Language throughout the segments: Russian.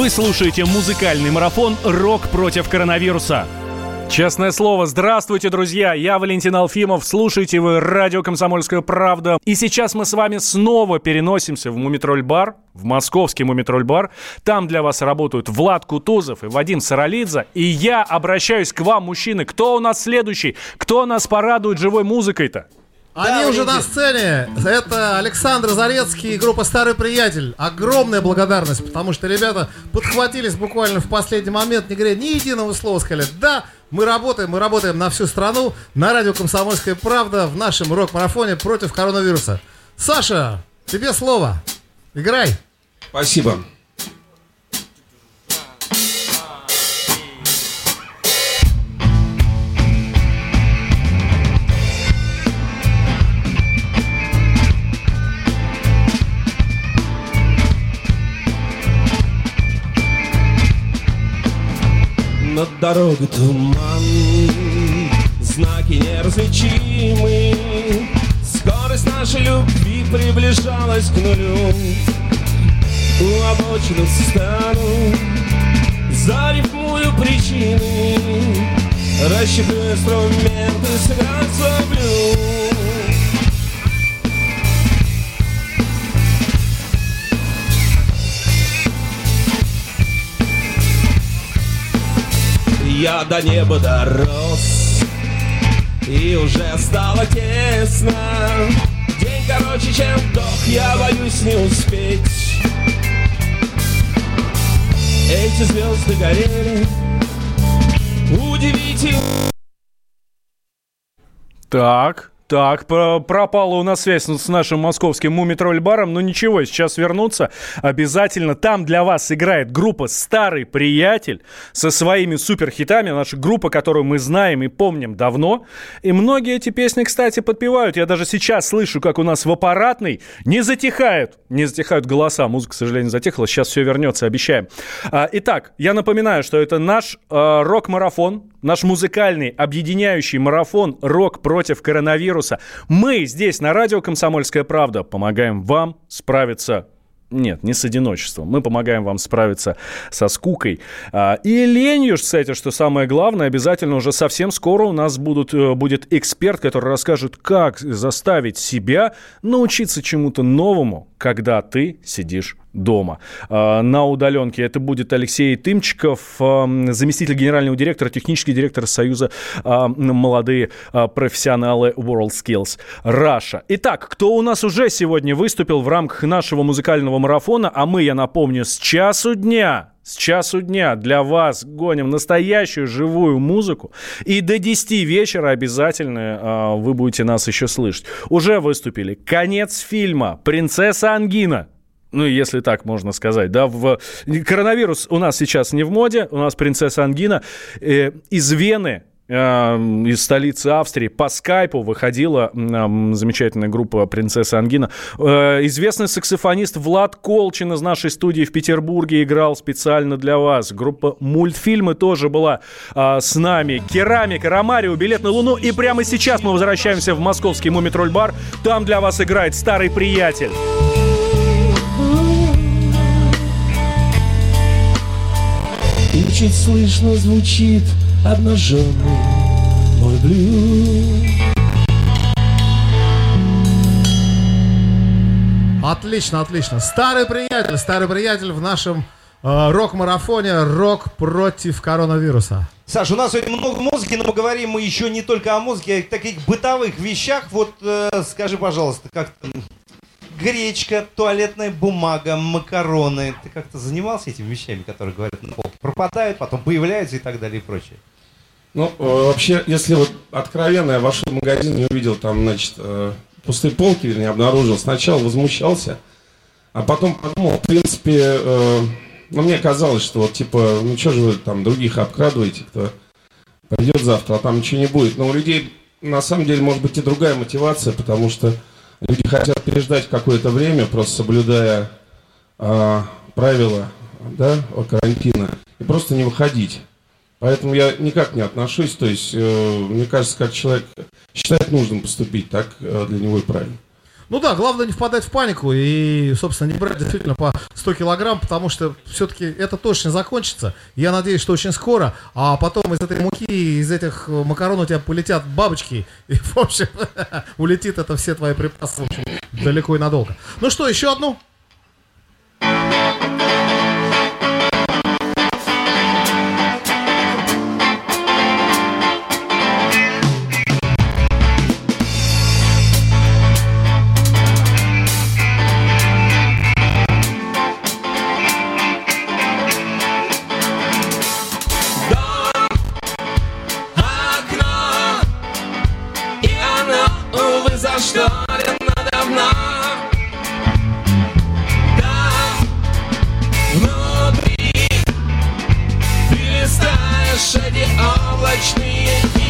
Вы слушаете музыкальный марафон «Рок против коронавируса». Честное слово, здравствуйте, друзья! Я Валентин Алфимов, слушайте вы радио «Комсомольская правда». И сейчас мы с вами снова переносимся в Мумитроль-бар, в московский Мумитроль-бар. Там для вас работают Влад Кутузов и Вадим Саралидзе. И я обращаюсь к вам, мужчины. Кто у нас следующий? Кто нас порадует живой музыкой-то? Они да, уже на сцене. Это Александр Зарецкий и группа «Старый приятель». Огромная благодарность, потому что ребята подхватились буквально в последний момент, не говоря ни единого слова, сказали, да, мы работаем, мы работаем на всю страну, на радио «Комсомольская правда» в нашем рок-марафоне против коронавируса. Саша, тебе слово. Играй. Спасибо. Над дорогой туман. Знаки неразличимы. Скорость нашей любви приближалась к нулю. У обочины встану Зарифмую причины. Расщеплю инструменты, сыграть свой я до неба дорос. И уже стало тесно. День короче, чем вдох, я боюсь не успеть. Эти звезды горели. Удивительно. Так, так, пропала у нас связь с нашим московским мумитроль-баром. Ну ничего, сейчас вернуться обязательно. Там для вас играет группа «Старый приятель» со своими суперхитами. Наша группа, которую мы знаем и помним давно. И многие эти песни, кстати, подпевают. Я даже сейчас слышу, как у нас в аппаратной не затихают. Не затихают голоса. Музыка, к сожалению, затихла. Сейчас все вернется, обещаем. А, итак, я напоминаю, что это наш э, рок-марафон. Наш музыкальный объединяющий марафон «Рок против коронавируса». Мы здесь на радио «Комсомольская правда» помогаем вам справиться нет, не с одиночеством. Мы помогаем вам справиться со скукой. А, и ленью, кстати, что самое главное, обязательно уже совсем скоро у нас будут, э, будет эксперт, который расскажет, как заставить себя научиться чему-то новому, когда ты сидишь дома. А, на удаленке это будет Алексей Тымчиков, заместитель генерального директора, технический директор Союза а, молодые а, профессионалы WorldSkills Russia. Итак, кто у нас уже сегодня выступил в рамках нашего музыкального марафона, а мы, я напомню, с часу дня с часу дня для вас гоним настоящую живую музыку. И до 10 вечера обязательно э, вы будете нас еще слышать. Уже выступили. Конец фильма «Принцесса Ангина» ну, если так можно сказать, да, в... коронавирус у нас сейчас не в моде, у нас принцесса Ангина э, из Вены, э, из столицы Австрии по скайпу выходила э, замечательная группа «Принцесса Ангина». Э, известный саксофонист Влад Колчин из нашей студии в Петербурге играл специально для вас. Группа «Мультфильмы» тоже была э, с нами. «Керамика», «Ромарио», «Билет на Луну». И прямо сейчас мы возвращаемся в московский «Мумитроль-бар». Там для вас играет старый приятель. Чуть слышно звучит обнаженный мой блюз. Отлично, отлично. Старый приятель, старый приятель в нашем э, рок-марафоне «Рок против коронавируса». Саша, у нас сегодня много музыки, но мы говорим мы еще не только о музыке, а о таких бытовых вещах. Вот э, скажи, пожалуйста, как гречка, туалетная бумага, макароны. Ты как-то занимался этими вещами, которые говорят на полке? Пропадают, потом появляются и так далее и прочее. Ну, э, вообще, если вот откровенно я вошел в магазин и увидел там, значит, э, пустые полки, вернее, обнаружил, сначала возмущался, а потом подумал, в принципе, э, ну, мне казалось, что вот, типа, ну, что же вы там других обкрадываете, кто придет завтра, а там ничего не будет. Но у людей, на самом деле, может быть и другая мотивация, потому что Люди хотят переждать какое-то время, просто соблюдая э, правила да, карантина, и просто не выходить. Поэтому я никак не отношусь, то есть, э, мне кажется, как человек считает нужным поступить, так э, для него и правильно. Ну да, главное не впадать в панику и, собственно, не брать действительно по 100 килограмм, потому что все-таки это точно закончится. Я надеюсь, что очень скоро, а потом из этой муки, из этих макарон у тебя полетят бабочки, и, в общем, улетит это все твои припасы, в общем, далеко и надолго. Ну что, еще одну? Облачные дни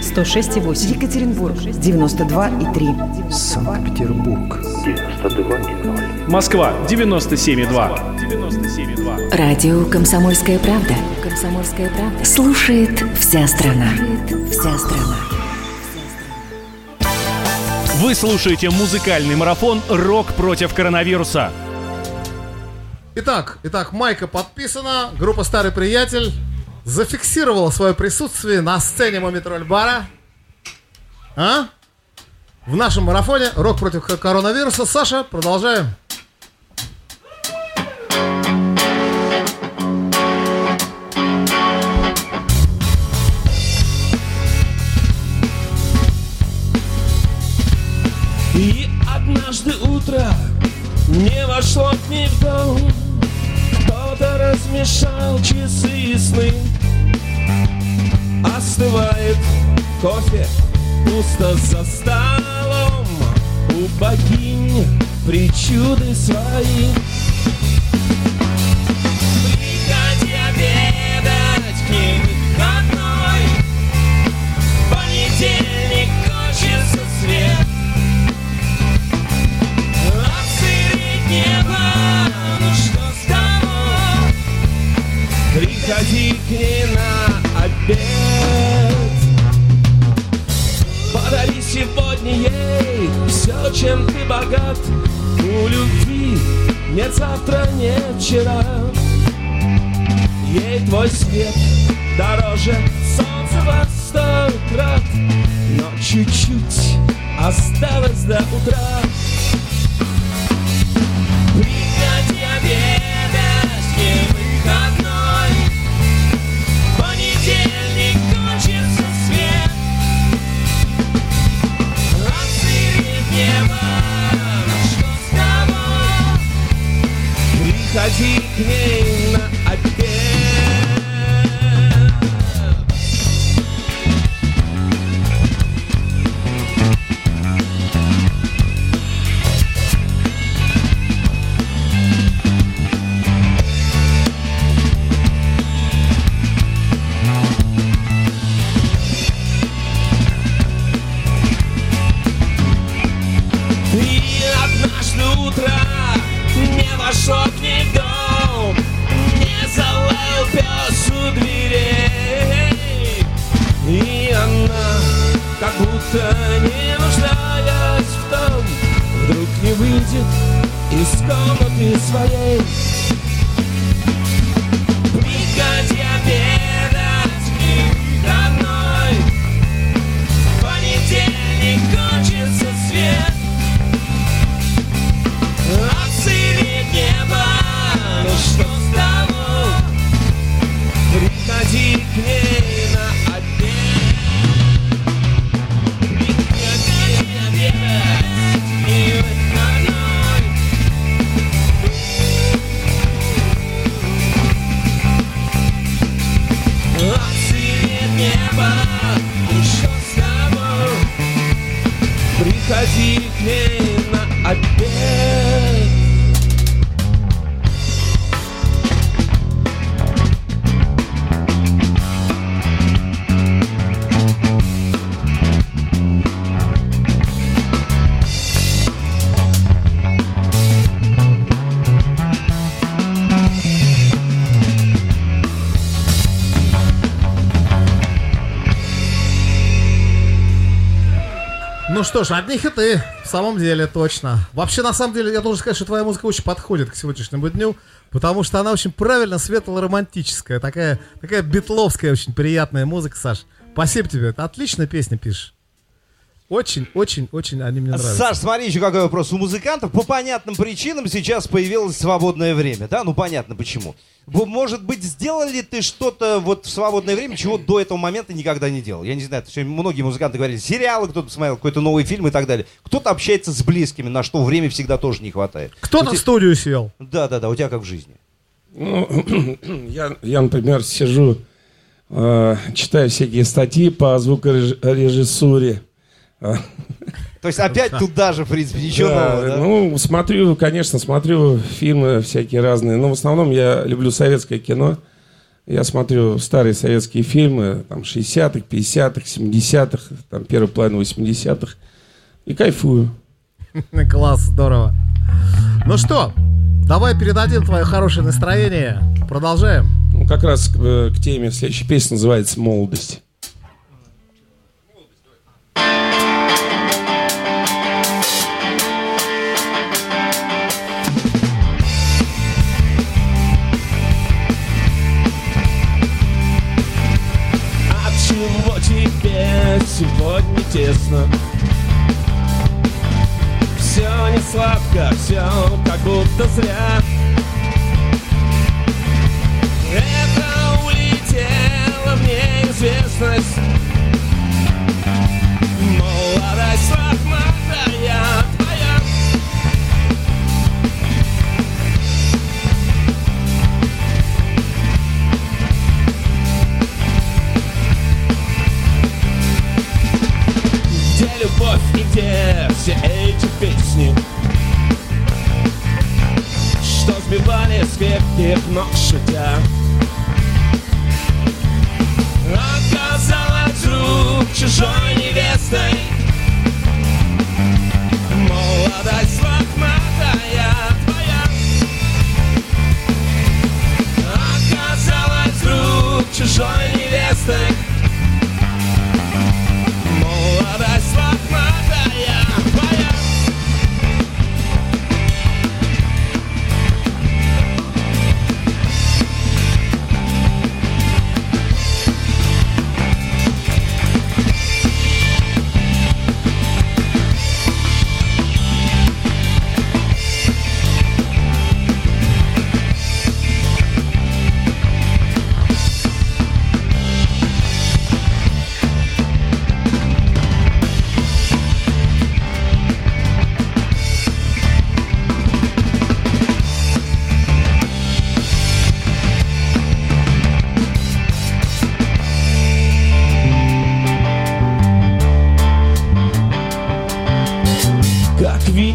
106,8. Екатеринбург 92,3. Санкт-Петербург. 92,0. Москва 97,2. 97,2. Радио «Комсомольская правда». «Комсомольская правда». Слушает вся страна. Вся страна. Вы слушаете музыкальный марафон «Рок против коронавируса». Итак, итак, майка подписана, группа «Старый приятель» зафиксировала свое присутствие на сцене Мумитроль бара. А? В нашем марафоне «Рок против коронавируса». Саша, продолжаем. И однажды утро не вошло к ней в дом Тот Кто-то размешал часы и сны Остывает кофе Пусто за столом. У богинь причуды свои. Приходи обедать к ним выходной Понедельник богат У любви нет завтра, нет вчера. Ей твой свет дороже солнца во сто крат. Но чуть-чуть осталось до утра дом, не залаял пес у дверей. И она, как будто не нуждаясь в том, вдруг не выйдет из комнаты своей. Ну что ж, одни хиты, в самом деле, точно. Вообще, на самом деле, я должен сказать, что твоя музыка очень подходит к сегодняшнему дню, потому что она очень правильно светло-романтическая, такая, такая битловская, очень приятная музыка, Саш. Спасибо тебе, ты отлично песни пишешь. Очень, очень, очень они мне нравятся. Саш, смотри, еще какой вопрос. У музыкантов по понятным причинам сейчас появилось свободное время, да? Ну, понятно почему. Может быть, сделал ли ты что-то вот в свободное время, чего до этого момента никогда не делал? Я не знаю, это сегодня многие музыканты говорили, сериалы кто-то посмотрел, какой-то новый фильм и так далее. Кто-то общается с близкими, на что время всегда тоже не хватает. Кто-то У в студию сел. Да-да-да, у тебя как в жизни? Ну, я, я, например, сижу, э, читаю всякие статьи по звукорежиссуре. То есть опять туда же, в принципе, ничего да, нового, да? Ну, смотрю, конечно, смотрю фильмы всякие разные. Но в основном я люблю советское кино. Я смотрю старые советские фильмы, там, 60-х, 50-х, 70-х, там, первую половину 80-х. И кайфую. Класс, здорово. Ну что, давай передадим твое хорошее настроение. Продолжаем. Ну, как раз э, к теме следующей песни называется «Молодость». Тесно? Все не сладко, все как будто зря Это улетела в неизвестность Молодость лохматая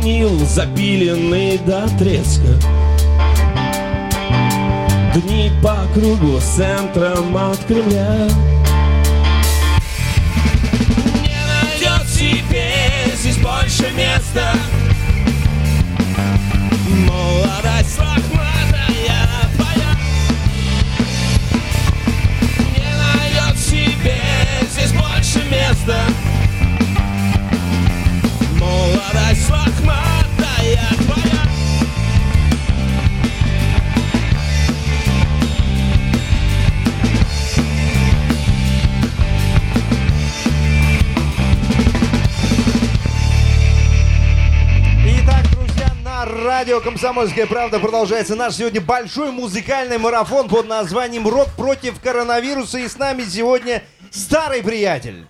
винил запиленный до треска. Дни по кругу с центром от Кремля. Не найдет себе здесь больше места. Молодость лохматая твоя. Не найдет себе здесь больше места «Комсомольская правда» продолжается наш сегодня большой музыкальный марафон под названием «Рок против коронавируса». И с нами сегодня старый приятель.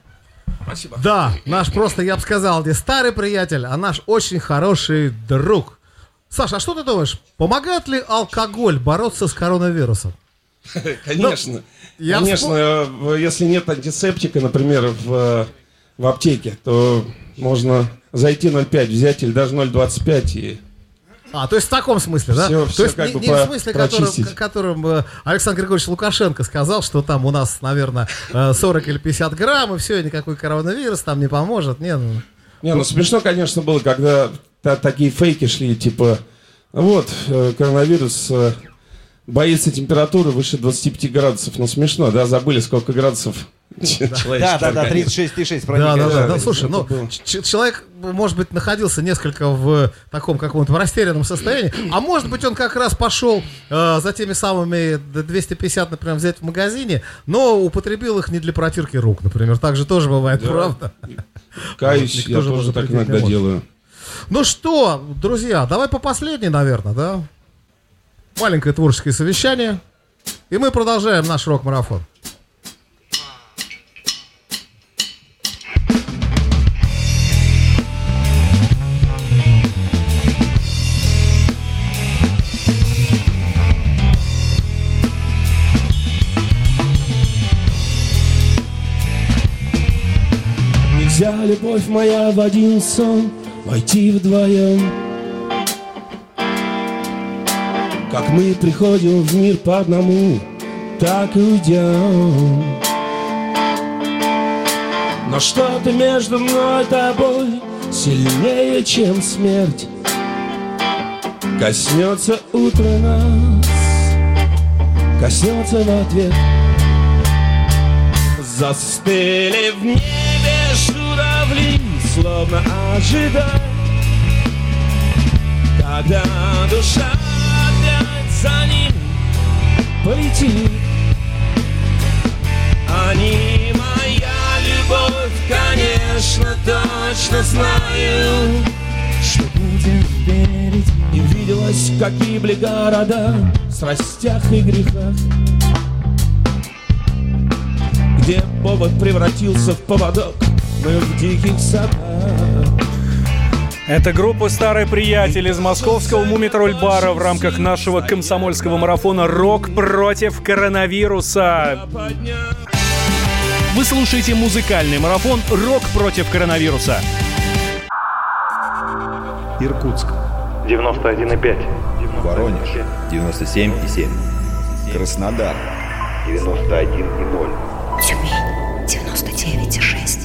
Спасибо. Да, наш просто, я бы сказал, не старый приятель, а наш очень хороший друг. Саша, а что ты думаешь, помогает ли алкоголь бороться с коронавирусом? Конечно. я Конечно, э, если нет антисептика, например, в, в аптеке, то можно зайти 0,5 взять или даже 0,25 и А, то есть в таком смысле, да? Всё- то всё есть как не, бы не в смысле, которым, которым, э, Александр Григорьевич Лукашенко сказал, что там у нас, наверное, э, 40 или 50 грамм, и все, никакой коронавирус там не поможет. Не, ну, Не, ну смешно, конечно, было, когда та- такие фейки шли, типа, вот, э, коронавирус э, боится температуры выше 25 градусов. Ну, смешно, да, забыли, сколько градусов Да, да, да, организм. 36,6 Да, да, да, слушай, ну, человек, может быть, находился несколько в таком каком-то растерянном состоянии, а может быть, он как раз пошел э, за теми самыми 250, например, взять в магазине, но употребил их не для протирки рук, например, так же тоже бывает, Да. правда? Каюсь, я же тоже так иногда делаю. Ну что, друзья, давай по последней, наверное, да? Маленькое творческое совещание, и мы продолжаем наш рок-марафон. Нельзя, любовь моя, в один сон Войти вдвоем. Как мы приходим в мир по одному Так и уйдем. Но что-то между мной и тобой Сильнее, чем смерть. Коснется утро нас Коснется в ответ. Застыли в журавли, словно ожидая, Когда душа опять за ним полетит. Они моя любовь, конечно, точно знаю, что будет впереди. И виделось, как гибли города в страстях и грехах где повод превратился в поводок, мы в диких садах. Это группа «Старый приятель» из московского мумитроль-бара в рамках нашего комсомольского марафона «Рок против коронавируса». Вы слушаете музыкальный марафон «Рок против коронавируса». Иркутск. 91,5. Воронеж. 97,7. Краснодар. 91,0. Тюмень 99,6.